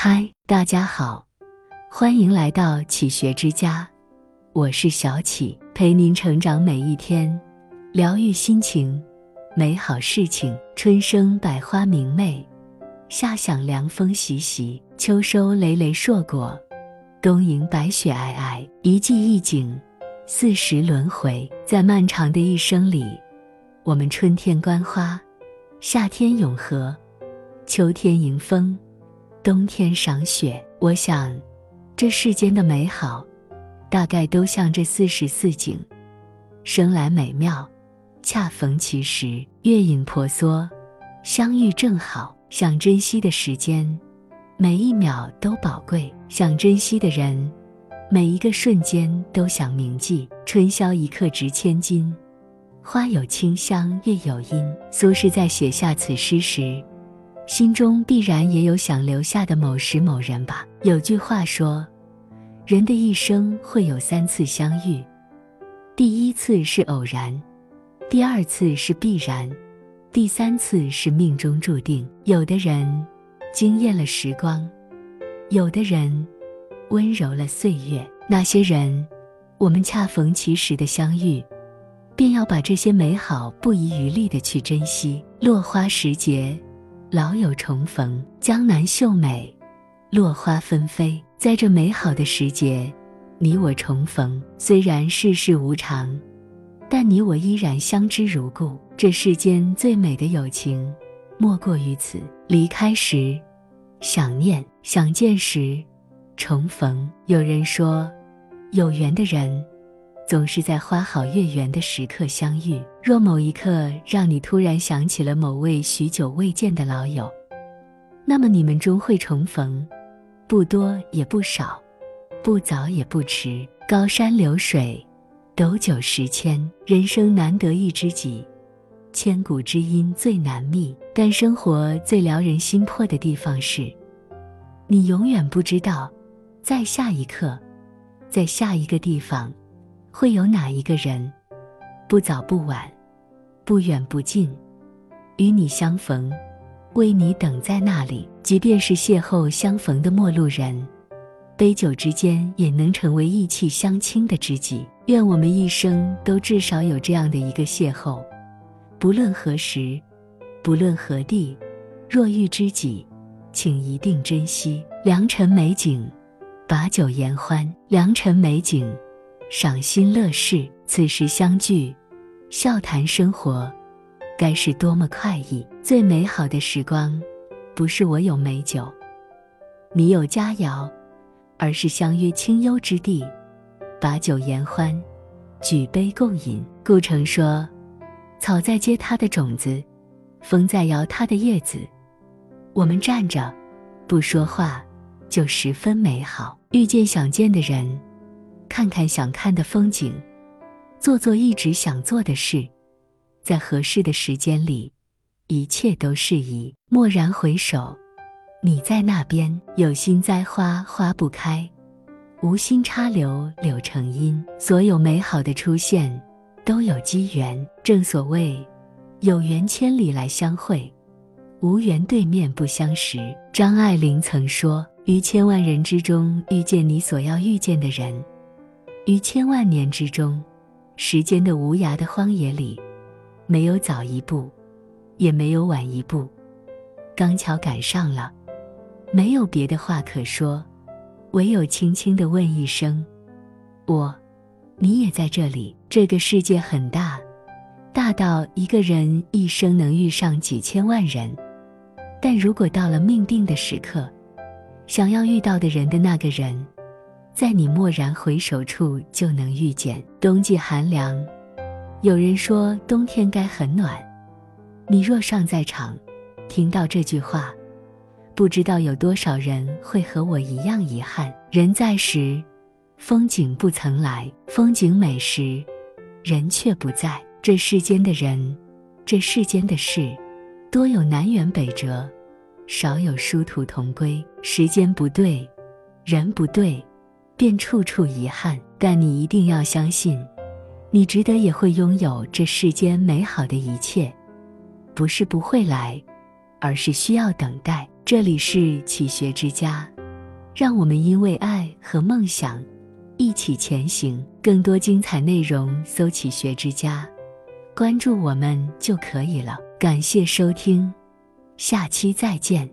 嗨，大家好，欢迎来到启学之家，我是小启，陪您成长每一天，疗愈心情，美好事情。春生百花明媚，夏享凉风习习，秋收累累硕果，冬迎白雪皑皑。一季一景，四时轮回，在漫长的一生里，我们春天观花，夏天咏荷，秋天迎风。冬天赏雪，我想，这世间的美好，大概都像这四时四景，生来美妙，恰逢其时，月影婆娑，相遇正好。想珍惜的时间，每一秒都宝贵；想珍惜的人，每一个瞬间都想铭记。春宵一刻值千金，花有清香，月有阴。苏轼在写下此诗时。心中必然也有想留下的某时某人吧。有句话说，人的一生会有三次相遇，第一次是偶然，第二次是必然，第三次是命中注定。有的人惊艳了时光，有的人温柔了岁月。那些人，我们恰逢其时的相遇，便要把这些美好不遗余力的去珍惜。落花时节。老友重逢，江南秀美，落花纷飞。在这美好的时节，你我重逢。虽然世事无常，但你我依然相知如故。这世间最美的友情，莫过于此。离开时，想念；想见时，重逢。有人说，有缘的人。总是在花好月圆的时刻相遇。若某一刻让你突然想起了某位许久未见的老友，那么你们终会重逢，不多也不少，不早也不迟。高山流水，斗酒十千，人生难得一知己，千古知音最难觅。但生活最撩人心魄的地方是，你永远不知道，在下一刻，在下一个地方。会有哪一个人，不早不晚，不远不近，与你相逢，为你等在那里？即便是邂逅相逢的陌路人，杯酒之间也能成为意气相倾的知己。愿我们一生都至少有这样的一个邂逅，不论何时，不论何地，若遇知己，请一定珍惜。良辰美景，把酒言欢。良辰美景。赏心乐事，此时相聚，笑谈生活，该是多么快意！最美好的时光，不是我有美酒，你有佳肴，而是相约清幽之地，把酒言欢，举杯共饮。顾城说：“草在结它的种子，风在摇它的叶子，我们站着，不说话，就十分美好。遇见想见的人。”看看想看的风景，做做一直想做的事，在合适的时间里，一切都适宜。蓦然回首，你在那边。有心栽花花不开，无心插柳柳成荫。所有美好的出现，都有机缘。正所谓，有缘千里来相会，无缘对面不相识。张爱玲曾说：“于千万人之中遇见你所要遇见的人。”于千万年之中，时间的无涯的荒野里，没有早一步，也没有晚一步，刚巧赶上了，没有别的话可说，唯有轻轻的问一声：“我，你也在这里？”这个世界很大，大到一个人一生能遇上几千万人，但如果到了命定的时刻，想要遇到的人的那个人。在你蓦然回首处，就能遇见。冬季寒凉，有人说冬天该很暖。你若尚在场，听到这句话，不知道有多少人会和我一样遗憾。人在时，风景不曾来；风景美时，人却不在。这世间的人，这世间的事，多有南辕北辙，少有殊途同归。时间不对，人不对。便处处遗憾，但你一定要相信，你值得也会拥有这世间美好的一切，不是不会来，而是需要等待。这里是启学之家，让我们因为爱和梦想一起前行。更多精彩内容，搜“启学之家”，关注我们就可以了。感谢收听，下期再见。